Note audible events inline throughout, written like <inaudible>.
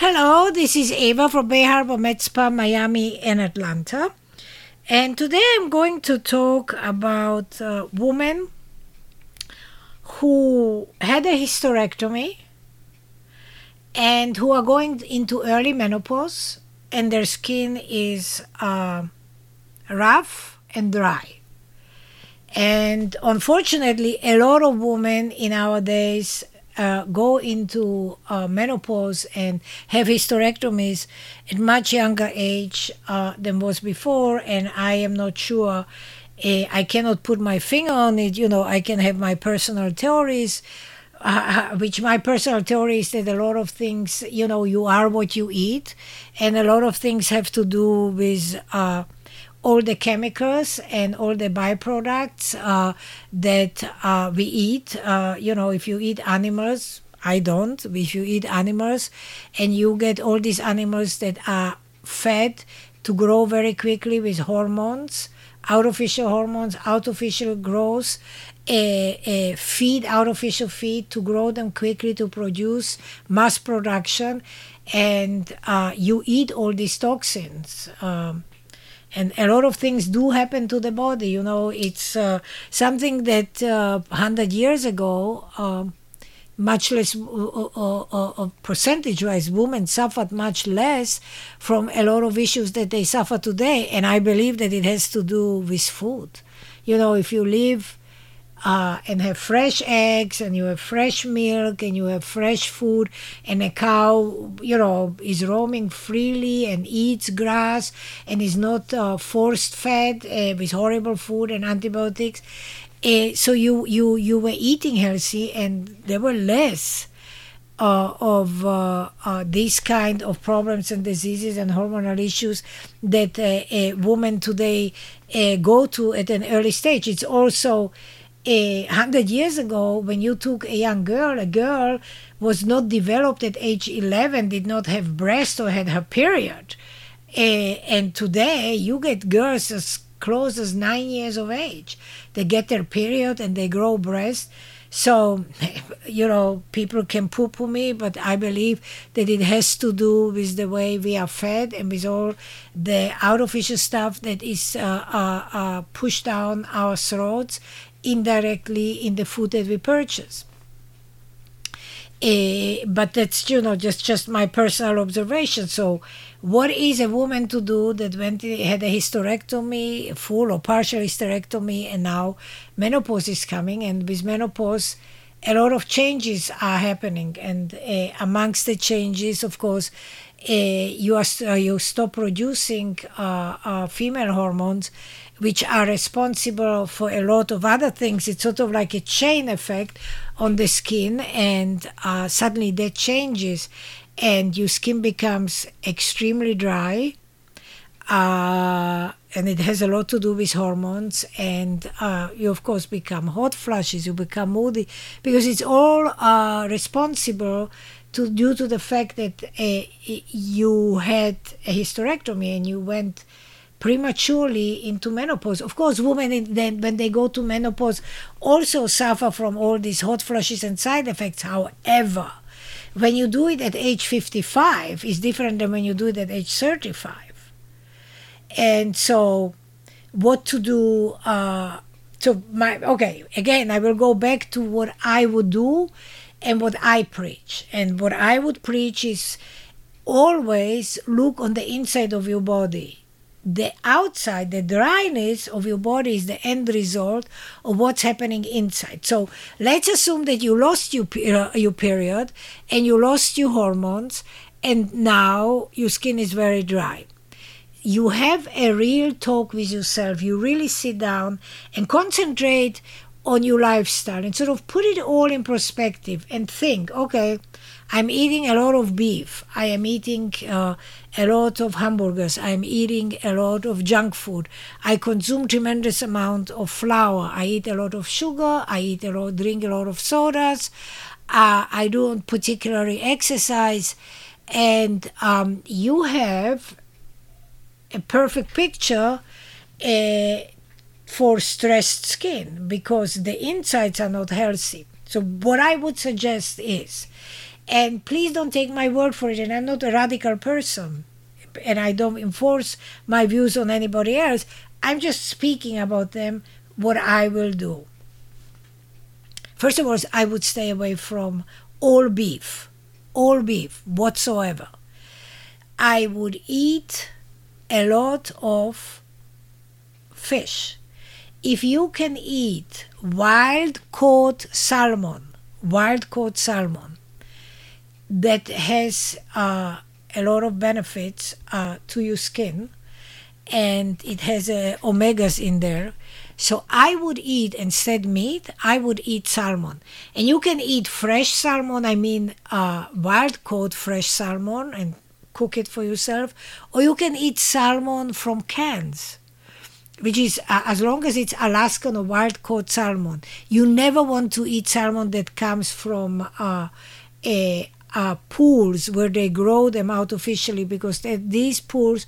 Hello, this is Ava from Bay Harbor Med Spa, Miami, and Atlanta. And today I'm going to talk about uh, women who had a hysterectomy and who are going into early menopause and their skin is uh, rough and dry. And unfortunately, a lot of women in our days uh, go into uh, menopause and have hysterectomies at much younger age uh, than was before, and I am not sure. Uh, I cannot put my finger on it. You know, I can have my personal theories, uh, which my personal theory is that a lot of things, you know, you are what you eat, and a lot of things have to do with uh, all the chemicals and all the byproducts uh, that uh, we eat. Uh, you know, if you eat animals, I don't. If you eat animals and you get all these animals that are fed to grow very quickly with hormones, artificial hormones, artificial growth, a, feed, artificial feed to grow them quickly to produce mass production, and uh, you eat all these toxins. Um, and a lot of things do happen to the body you know it's uh, something that uh, 100 years ago um, much less uh, uh, uh, percentage wise women suffered much less from a lot of issues that they suffer today. And i believe that it has to do with food. You know if you live uh, and have fresh eggs and you have fresh milk and you have fresh food and a cow you know is roaming freely and eats grass and is not uh, forced fed uh, with horrible food and antibiotics uh, so you you you were eating healthy and there were less uh, of uh, uh, these kind of problems and diseases and hormonal issues that uh, a woman today uh, go to at an early stage. It's also a hundred years ago, when you took a young girl, a girl was not developed at age 11, did not have breast or had her period. Uh, and today, you get girls as close as nine years of age. They get their period and they grow breast. So, <laughs> you know, people can poo poo me, but I believe that it has to do with the way we are fed and with all the artificial stuff that is uh, uh, uh, pushed down our throats indirectly in the food that we purchase. Uh, but that's you know just just my personal observation. So, what is a woman to do that when they had a hysterectomy, full or partial hysterectomy, and now menopause is coming, and with menopause, a lot of changes are happening, and uh, amongst the changes, of course, uh, you are uh, you stop producing uh, female hormones, which are responsible for a lot of other things. It's sort of like a chain effect on the skin, and uh, suddenly that changes, and your skin becomes extremely dry. Uh, and it has a lot to do with hormones, and uh, you of course become hot flushes, you become moody, because it's all uh, responsible to due to the fact that uh, you had a hysterectomy and you went prematurely into menopause. Of course, women when they go to menopause also suffer from all these hot flushes and side effects. However, when you do it at age 55 it's different than when you do it at age 35. And so what to do uh, so my okay again i will go back to what i would do and what i preach and what i would preach is always look on the inside of your body the outside, the dryness of your body is the end result of what's happening inside. So let's assume that you lost your, uh, your period and you lost your hormones, and now your skin is very dry. You have a real talk with yourself. You really sit down and concentrate on your lifestyle and sort of put it all in perspective and think okay, I'm eating a lot of beef. I am eating uh, a lot of hamburgers. I'm eating a lot of junk food. I consume tremendous amount of flour. I eat a lot of sugar. I eat a lot, drink a lot of sodas. Uh, I don't particularly exercise, and um, you have a perfect picture. Uh, for stressed skin because the insides are not healthy. So, what I would suggest is And please don't take my word for it. And I'm not a radical person, and I don't enforce my views on anybody else. I'm just speaking about them, what I will do. First of all, I would stay away from all beef, all beef whatsoever. I would eat a lot of fish. If you can eat wild caught salmon, wild caught salmon, that has uh, a lot of benefits uh, to your skin, and it has uh, omegas in there. So I would eat instead meat. I would eat salmon, and you can eat fresh salmon. I mean, uh, wild caught fresh salmon, and cook it for yourself, or you can eat salmon from cans. Which is uh, as long as it's Alaskan or wild caught salmon. You never want to eat salmon that comes from uh, a uh, pools where they grow them artificially because these pools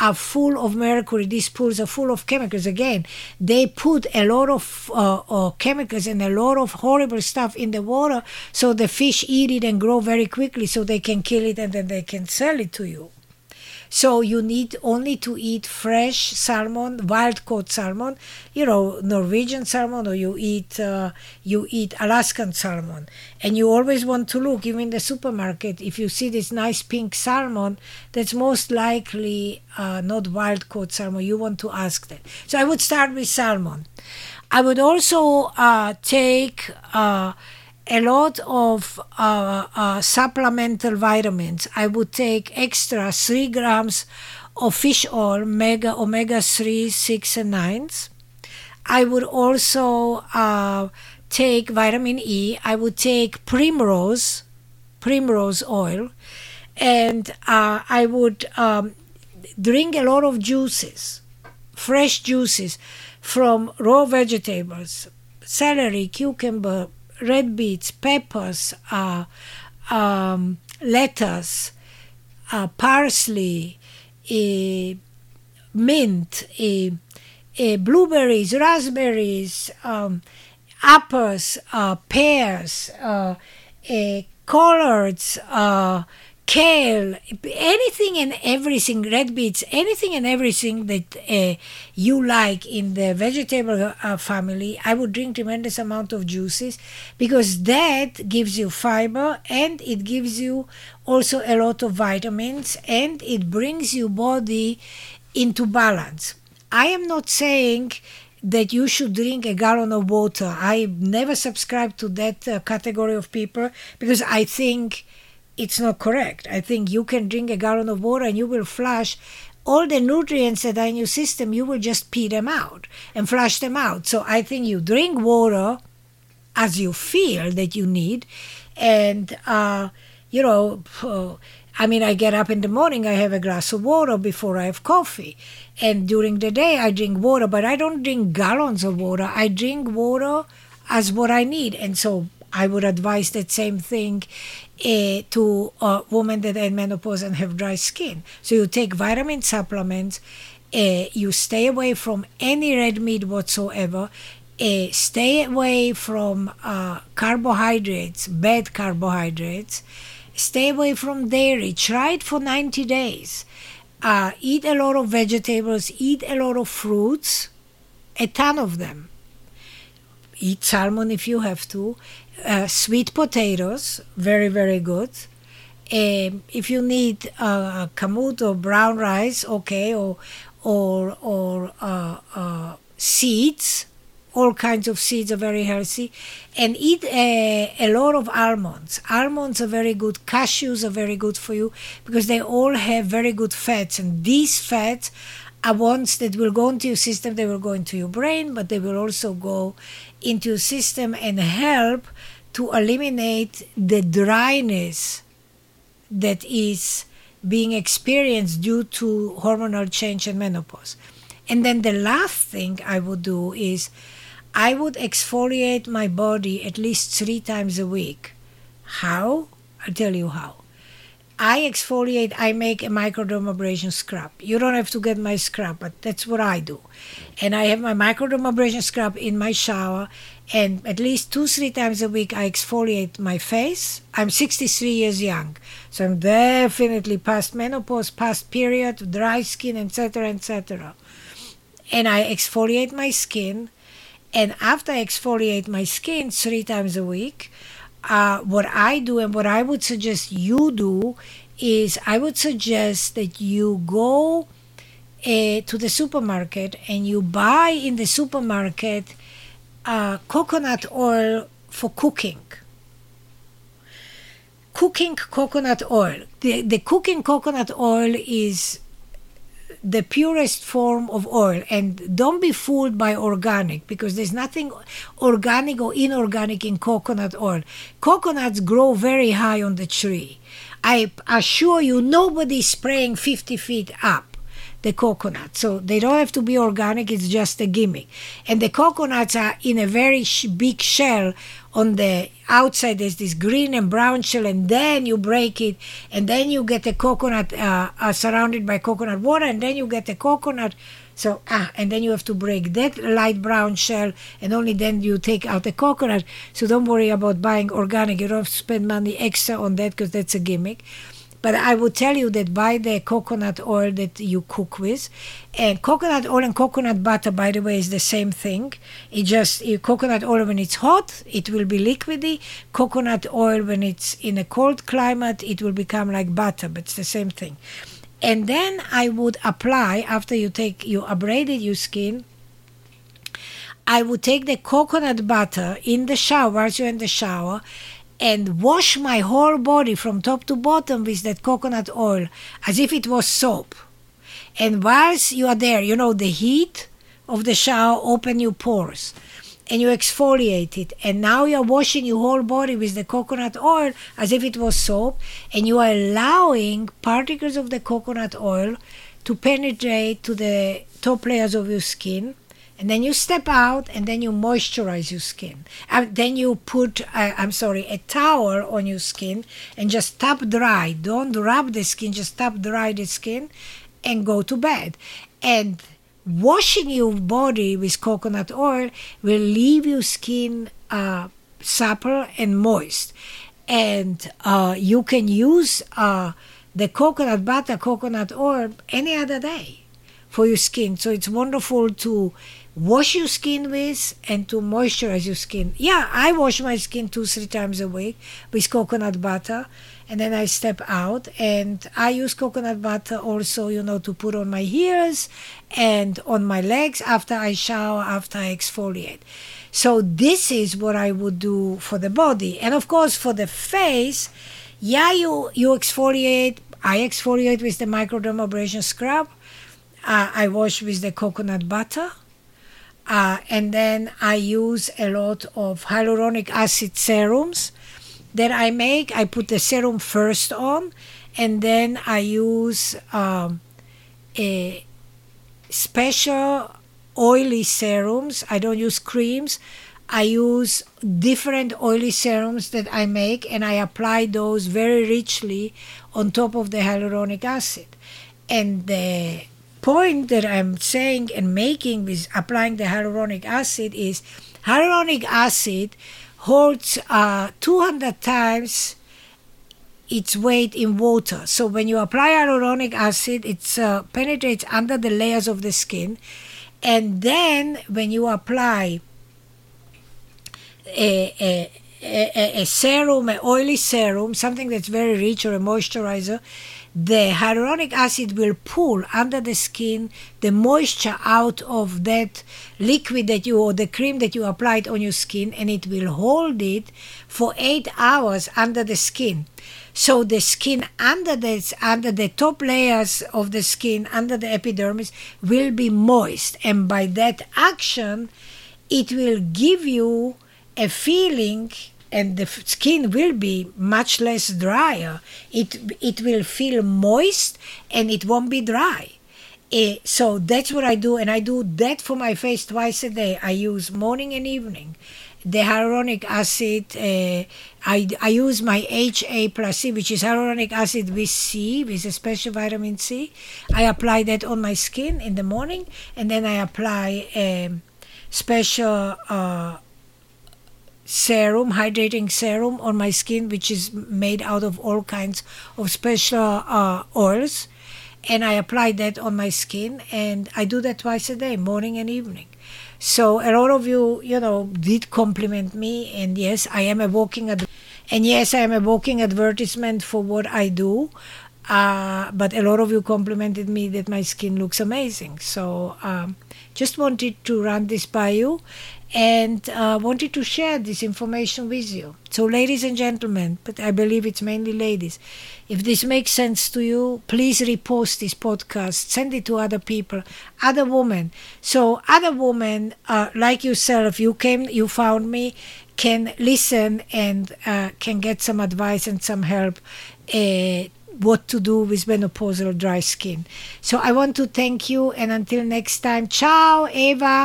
are full of mercury. These pools are full of chemicals. Again, they put a lot of uh, uh, chemicals and a lot of horrible stuff in the water so the fish eat it and grow very quickly so they can kill it and then they can sell it to you. So you need only to eat fresh salmon, wild caught salmon, you know, Norwegian salmon, or you eat uh, you eat Alaskan salmon, and you always want to look, even in the supermarket, if you see this nice pink salmon, that's most likely uh, not wild caught salmon. You want to ask that. So I would start with salmon. I would also uh, take uh, a lot of uh, uh, supplemental vitamins. I would take extra three grams of fish oil, mega omega three, six, and nines. I would also uh, take vitamin E. I would take primrose, primrose oil, and uh, I would um, drink a lot of juices, fresh juices from raw vegetables, celery, cucumber, red beets, peppers, uh, um, lettuce, uh, parsley, uh, mint, blueberries, raspberries, um, apples, uh, pears, uh, collards, uh, kale, anything and everything, red beets, anything and everything that uh, you like in the vegetable uh, family, I would drink tremendous amount of juices because that gives you fiber and it gives you also a lot of vitamins and it brings your body into balance. I am not saying that you should drink a gallon of water. I never subscribe to that uh, category of people because I think it's not correct. I think you can drink a gallon of water and you will flush all the nutrients that are in your system, you will just pee them out and flush them out. So I think you drink water as you feel that you need. And, uh, you know, I mean, I get up in the morning, I have a glass of water before I have coffee. And during the day, I drink water, but I don't drink gallons of water. I drink water as what I need. And so I would advise that same thing uh, to uh, women that are in menopause and have dry skin. So you take vitamin supplements, uh, you stay away from any red meat whatsoever, uh, stay away from uh, carbohydrates, bad carbohydrates, stay away from dairy. Try it for 90 days. Uh, eat a lot of vegetables, eat a lot of fruits, a ton of them. Eat salmon if you have to, uh, sweet potatoes, very, very good. Um, if you need uh, kamut or brown rice, okay, or or or uh, uh, seeds, all kinds of seeds are very healthy, and eat a, a lot of almonds. Almonds are very good. Cashews are very good for you because they all have very good fats, and these fats ones that will go into your system. They will go into your brain, but they will also go into your system and help to eliminate the dryness that is being experienced due to hormonal change and menopause. And then the last thing I would do is I would exfoliate my body at least three times a week. How? I'll tell you how. I exfoliate, I make a microdermabrasion scrub. You don't have to get my scrub, but that's what I do. And I have my microdermabrasion scrub in my shower, and at least two three times a week I exfoliate my face. I'm 63 years young, so I'm definitely past menopause, past period, dry skin, etc., etc. And I exfoliate my skin, and after I exfoliate my skin three times a week, uh, what I do and what I would suggest you do is I would suggest that you go uh, to the supermarket and you buy in the supermarket uh, coconut oil for cooking. Cooking coconut oil. The, the cooking coconut oil is the purest form of oil. And don't be fooled by organic because there's nothing organic or inorganic in coconut oil. Coconuts grow very high on the tree. I assure you nobody's spraying 50 feet up the coconut. So they don't have to be organic, it's just a gimmick. And the coconuts are in a very sh- big shell. On the outside, there's this green and brown shell, and then you break it, and then you get the coconut uh, uh, surrounded by coconut water, and then you get the coconut. So, ah, and then you have to break that light brown shell, and only then you take out the coconut. So, don't worry about buying organic. You don't have to spend money extra on that because that's a gimmick. But I would tell you that buy the coconut oil that you cook with. And coconut oil and coconut butter, by the way, is the same thing. It just coconut oil when it's hot, it will be liquidy. Coconut oil when it's in a cold climate, it will become like butter, but it's the same thing. And then I would apply after you take you abraded your skin. I would take the coconut butter in the shower, as you're in the shower, and wash my whole body from top to bottom with that coconut oil as if it was soap. And whilst you are there, you know, the heat of the shower open your pores and you exfoliate it. And now you're washing your whole body with the coconut oil as if it was soap. And you are allowing particles of the coconut oil to penetrate to the top layers of your skin and then you step out and then you moisturize your skin. And uh, then you put uh, i'm sorry a towel on your skin and just tap dry. Don't rub the skin just tap dry the skin and go to bed. And washing your body with coconut oil will leave your skin uh, supple and moist. And uh, you can use uh, the coconut butter coconut oil any other day for your skin. So it's wonderful to wash your skin with and to moisturize your skin. Yeah, I wash my skin two, three times a week with coconut butter and then I step out and I use coconut butter also, you know, to put on my ears and on my legs after I shower, after I exfoliate. So this is what I would do for the body. And of course for the face, yeah, you, you exfoliate. I exfoliate with the microdermabrasion scrub. Uh, I wash with the coconut butter uh, and then I use a lot of hyaluronic acid serums that I make. I put the serum first on, and then I use um, a special oily serums. I don't use creams. I use different oily serums that I make, and I apply those very richly on top of the hyaluronic acid. And the point that I'm saying and making with applying the hyaluronic acid is hyaluronic acid holds uh, 200 times its weight in water. So when you apply hyaluronic acid, it uh, penetrates under the layers of the skin. And then when you apply a, a, a, a serum, an oily serum, something that's very rich or a moisturizer, the hyaluronic acid will pull under the skin the moisture out of that liquid that you or the cream that you applied on your skin and it will hold it for eight hours under the skin. So the skin under the under the top layers of the skin under the epidermis will be moist. And by that action it will give you a feeling and the skin will be much less drier. It it will feel moist and it won't be dry. Uh, so that's what I do, and I do that for my face twice a day. I use morning and evening. The hyaluronic acid, uh, I, I use my HA plus C, which is hyaluronic acid with C, with a special vitamin C. I apply that on my skin in the morning, and then I apply a special uh, serum, hydrating serum on my skin, which is made out of all kinds of special uh, oils. And I apply that on my skin, and I do that twice a day, morning and evening. So a lot of you, you know, did compliment me, and yes, I am a walking ad- and yes, I am a walking advertisement for what I do. Uh, but a lot of you complimented me that my skin looks amazing. So um, just wanted to run this by you and uh, wanted to share this information with you. So, ladies and gentlemen, but I believe it's mainly ladies, if this makes sense to you, please repost this podcast, send it to other people, other women. So, other women uh, like yourself, you came, you found me, can listen and uh, can get some advice and some help uh, what to do with menopausal dry skin. So I want to thank you and until next time, ciao, Eva.